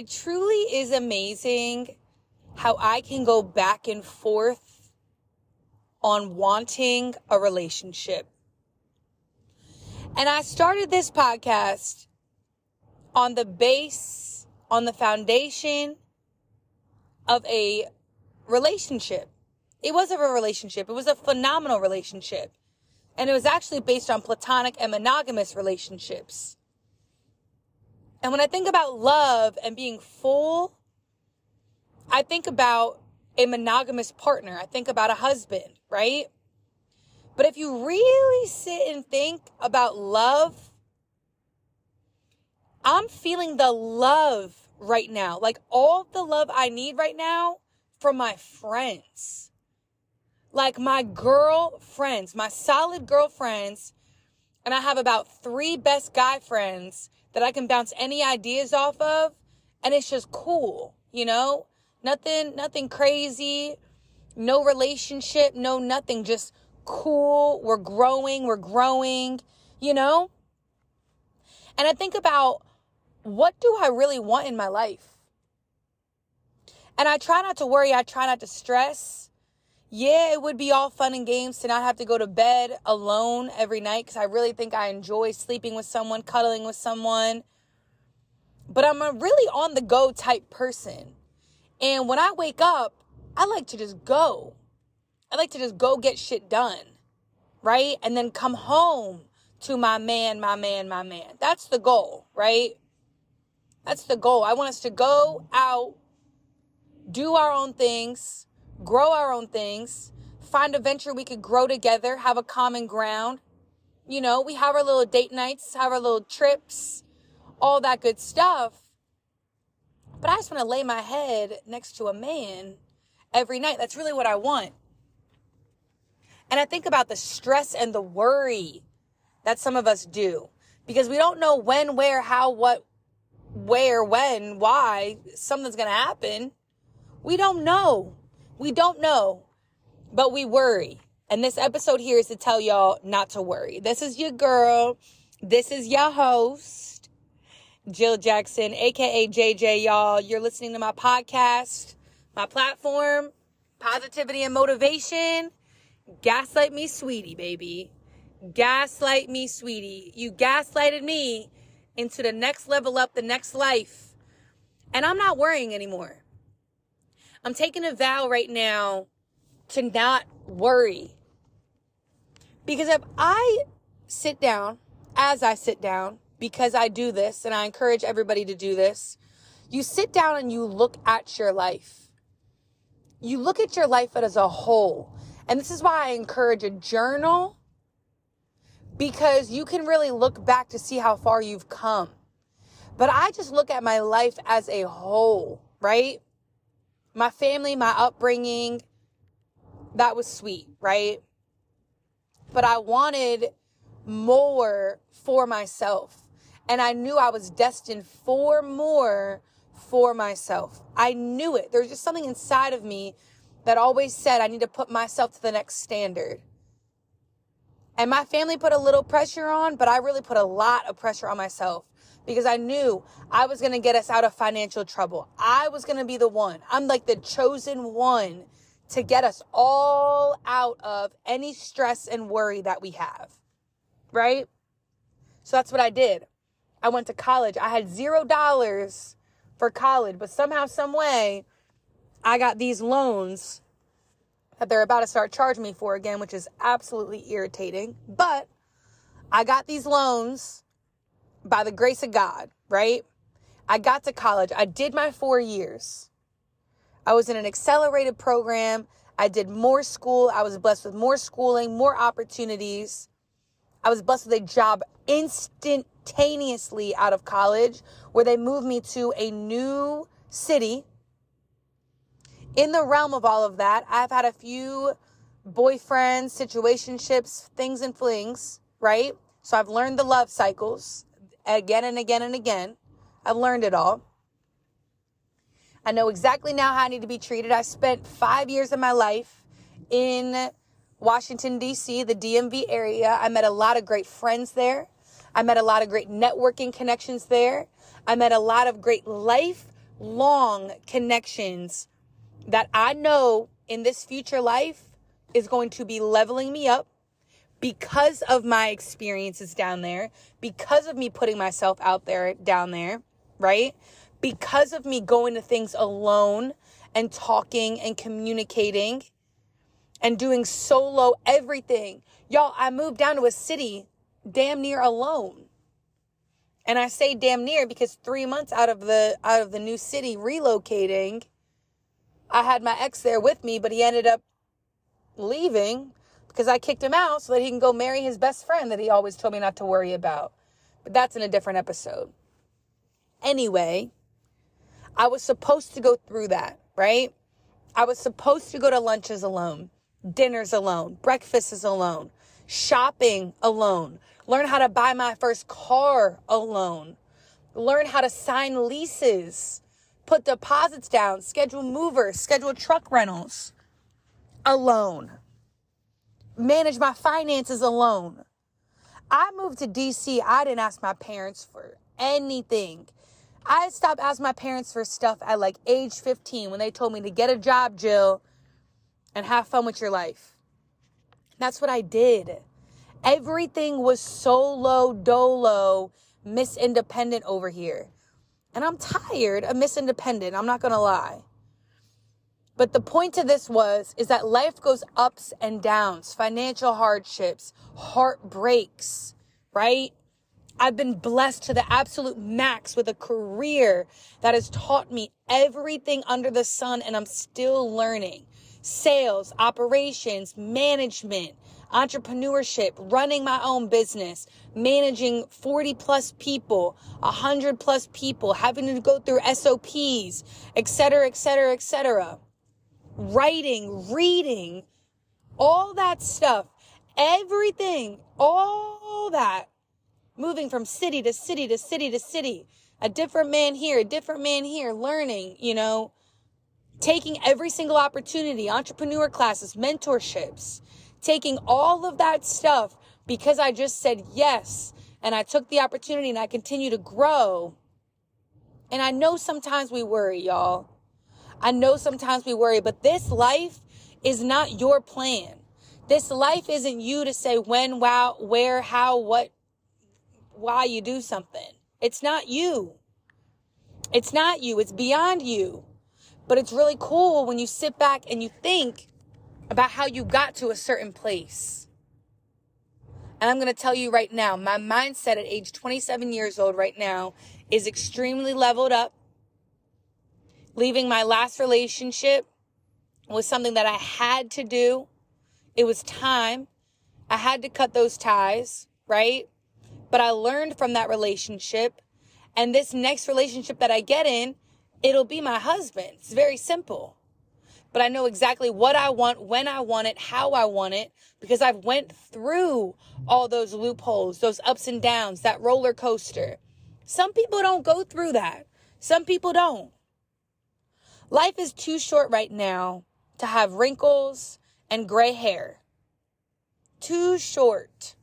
it truly is amazing how I can go back and forth on wanting a relationship. And I started this podcast on the base, on the foundation of a relationship. It wasn't a relationship. It was a phenomenal relationship. And it was actually based on platonic and monogamous relationships. And when I think about love and being full, I think about a monogamous partner. I think about a husband, right? But if you really sit and think about love, I'm feeling the love right now. Like all the love I need right now from my friends. Like my girlfriends, my solid girlfriends. And I have about three best guy friends that I can bounce any ideas off of. And it's just cool, you know? Nothing, nothing crazy. No relationship, no nothing. Just cool. We're growing. We're growing, you know? And I think about what do I really want in my life? And I try not to worry. I try not to stress. Yeah, it would be all fun and games to not have to go to bed alone every night because I really think I enjoy sleeping with someone, cuddling with someone. But I'm a really on the go type person. And when I wake up, I like to just go. I like to just go get shit done, right? And then come home to my man, my man, my man. That's the goal, right? That's the goal. I want us to go out, do our own things, grow our own things, find a venture we could grow together, have a common ground. You know, we have our little date nights, have our little trips, all that good stuff. But I just want to lay my head next to a man every night. That's really what I want. And I think about the stress and the worry that some of us do because we don't know when, where, how, what, where, when, why something's going to happen. We don't know. We don't know, but we worry. And this episode here is to tell y'all not to worry. This is your girl. This is your host, Jill Jackson, aka JJ, y'all. You're listening to my podcast, my platform, positivity and motivation. Gaslight me, sweetie, baby. Gaslight me, sweetie. You gaslighted me into the next level up, the next life. And I'm not worrying anymore. I'm taking a vow right now to not worry. Because if I sit down, as I sit down, because I do this, and I encourage everybody to do this, you sit down and you look at your life. You look at your life as a whole. And this is why I encourage a journal because you can really look back to see how far you've come. But I just look at my life as a whole, right? My family, my upbringing, that was sweet, right? But I wanted more for myself. And I knew I was destined for more for myself. I knew it. There's just something inside of me that always said I need to put myself to the next standard. And my family put a little pressure on, but I really put a lot of pressure on myself because I knew I was going to get us out of financial trouble. I was going to be the one. I'm like the chosen one to get us all out of any stress and worry that we have. Right? So that's what I did. I went to college. I had zero dollars for college, but somehow, some way, I got these loans that they're about to start charging me for again, which is absolutely irritating. But I got these loans by the grace of God, right? I got to college. I did my four years. I was in an accelerated program. I did more school. I was blessed with more schooling, more opportunities. I was blessed with a job instantaneously out of college where they moved me to a new city in the realm of all of that, I've had a few boyfriends, situationships, things and flings, right? So I've learned the love cycles again and again and again. I've learned it all. I know exactly now how I need to be treated. I spent five years of my life in Washington, D.C., the DMV area. I met a lot of great friends there. I met a lot of great networking connections there. I met a lot of great life long connections that I know in this future life is going to be leveling me up because of my experiences down there, because of me putting myself out there down there, right? Because of me going to things alone and talking and communicating and doing solo everything. Y'all, I moved down to a city damn near alone. And I say damn near because 3 months out of the out of the new city relocating, I had my ex there with me, but he ended up leaving because I kicked him out so that he can go marry his best friend that he always told me not to worry about. But that's in a different episode. Anyway, I was supposed to go through that, right? I was supposed to go to lunches alone, dinners alone, breakfasts alone, shopping alone, learn how to buy my first car alone, learn how to sign leases, put deposits down, schedule movers, schedule truck rentals alone manage my finances alone. I moved to DC. I didn't ask my parents for anything. I stopped asking my parents for stuff at like age 15 when they told me to get a job, Jill, and have fun with your life. That's what I did. Everything was solo dolo, Miss Independent over here. And I'm tired of Miss Independent. I'm not going to lie. But the point of this was is that life goes ups and downs, financial hardships, heartbreaks, right? I've been blessed to the absolute max with a career that has taught me everything under the sun and I'm still learning. Sales, operations, management, entrepreneurship, running my own business, managing 40 plus people, 100 plus people, having to go through SOPs, et cetera, et cetera, et cetera writing, reading, all that stuff, everything, all that, moving from city to city to city to city, a different man here, a different man here, learning, you know, taking every single opportunity, entrepreneur classes, mentorships, taking all of that stuff because I just said yes and I took the opportunity and I continue to grow. And I know sometimes we worry, y'all. I know sometimes we worry, but this life is not your plan. This life isn't you to say when, wow, where, how, what, why you do something. It's not you. It's not you. It's beyond you. But it's really cool when you sit back and you think about how you got to a certain place. And I'm going to tell you right now, my mindset at age 27 years old right now is extremely leveled up leaving my last relationship was something that I had to do. It was time. I had to cut those ties, right? But I learned from that relationship. And this next relationship that I get in, it'll be my husband. It's very simple. But I know exactly what I want, when I want it, how I want it, because I've went through all those loopholes, those ups and downs, that roller coaster. Some people don't go through that. Some people don't. Life is too short right now to have wrinkles and gray hair. Too short.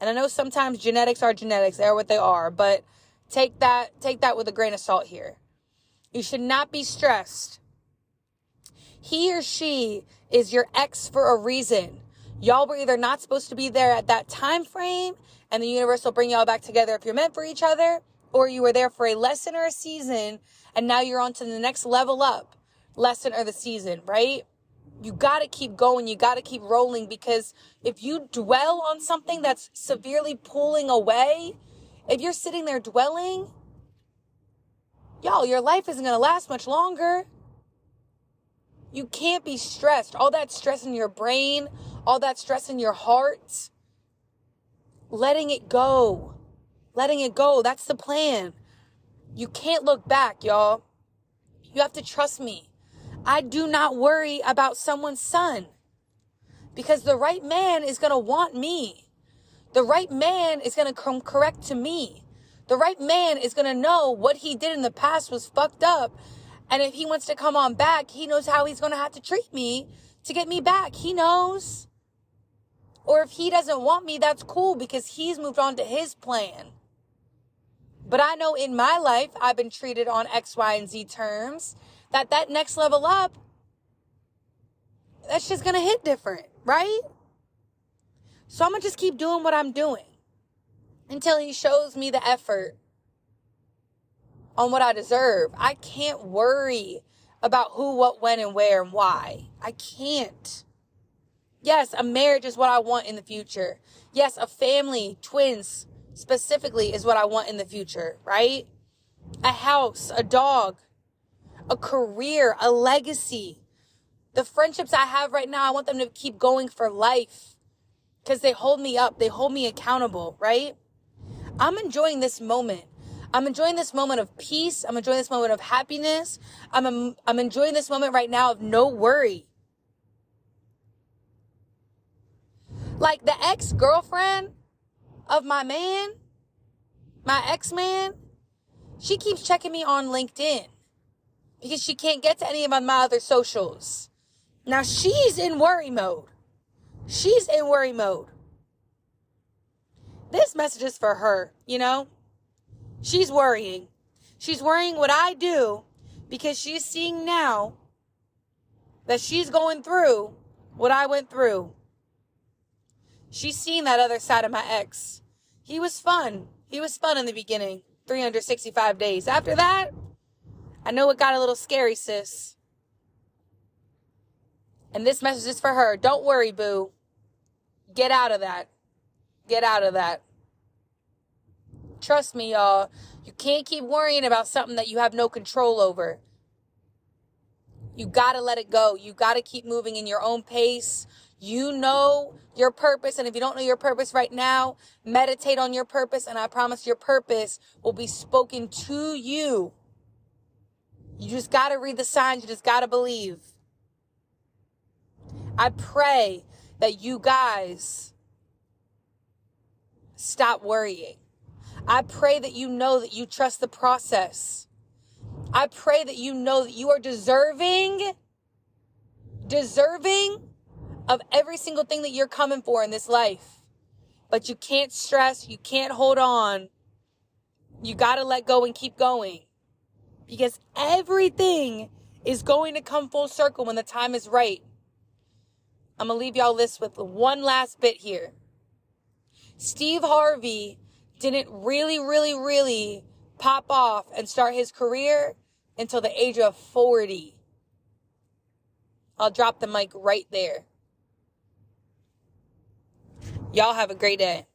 And I know sometimes genetics are genetics, they're what they are, but take that take that with a grain of salt here. You should not be stressed. He or she is your ex for a reason. Y'all were either not supposed to be there at that time frame and the universe will bring y'all back together if you're meant for each other, or you were there for a lesson or a season and now you're on to the next level up lesson or the season, right? You got to keep going. You got to keep rolling because if you dwell on something that's severely pulling away, if you're sitting there dwelling, y'all, your life isn't going to last much longer. You can't be stressed. All that stress in your brain, all that stress in your heart, letting it go. Letting it go. That's the plan. You can't look back, y'all. You have to trust me. I do not worry about someone's son because the right man is going to want me. The right man is going to come correct to me. The right man is going to know what he did in the past was fucked up. And if he wants to come on back, he knows how he's going to have to treat me to get me back. He knows. Or if he doesn't want me, that's cool because he's moved on to his plan. But I know in my life, I've been treated on X, Y, and Z terms that that next level up, that's just going to hit different, right? So I'm going to just keep doing what I'm doing until he shows me the effort on what I deserve. I can't worry about who, what, when, and where and why. I can't. Yes, a marriage is what I want in the future. Yes, a family, twins specifically is what I want in the future, right? A house, a dog, a career, a legacy. The friendships I have right now, I want them to keep going for life because they hold me up, they hold me accountable, right? I'm enjoying this moment. I'm enjoying this moment of peace. I'm enjoying this moment of happiness. I'm, I'm enjoying this moment right now of no worry. Like the ex girlfriend of my man, my ex man, she keeps checking me on LinkedIn because she can't get to any of my other socials. Now she's in worry mode. She's in worry mode. This message is for her, you know? She's worrying. She's worrying what I do because she's seeing now that she's going through what I went through. She's seen that other side of my ex. He was fun. He was fun in the beginning. 365 days. After that, I know it got a little scary, sis. And this message is for her. Don't worry, boo. Get out of that. Get out of that. Trust me, y'all. You can't keep worrying about something that you have no control over. You gotta let it go. You gotta keep moving in your own pace. You know your purpose. And if you don't know your purpose right now, meditate on your purpose. And I promise your purpose will be spoken to you. You just gotta read the signs. You just gotta believe. I pray that you guys stop worrying. I pray that you know that you trust the process. I pray that you know that you are deserving, deserving of every single thing that you're coming for in this life. But you can't stress, you can't hold on. You gotta let go and keep going. Because everything is going to come full circle when the time is right. I'm gonna leave y'all this with one last bit here. Steve Harvey didn't really, really, really pop off and start his career until the age of 40. I'll drop the mic right there. Y'all have a great day.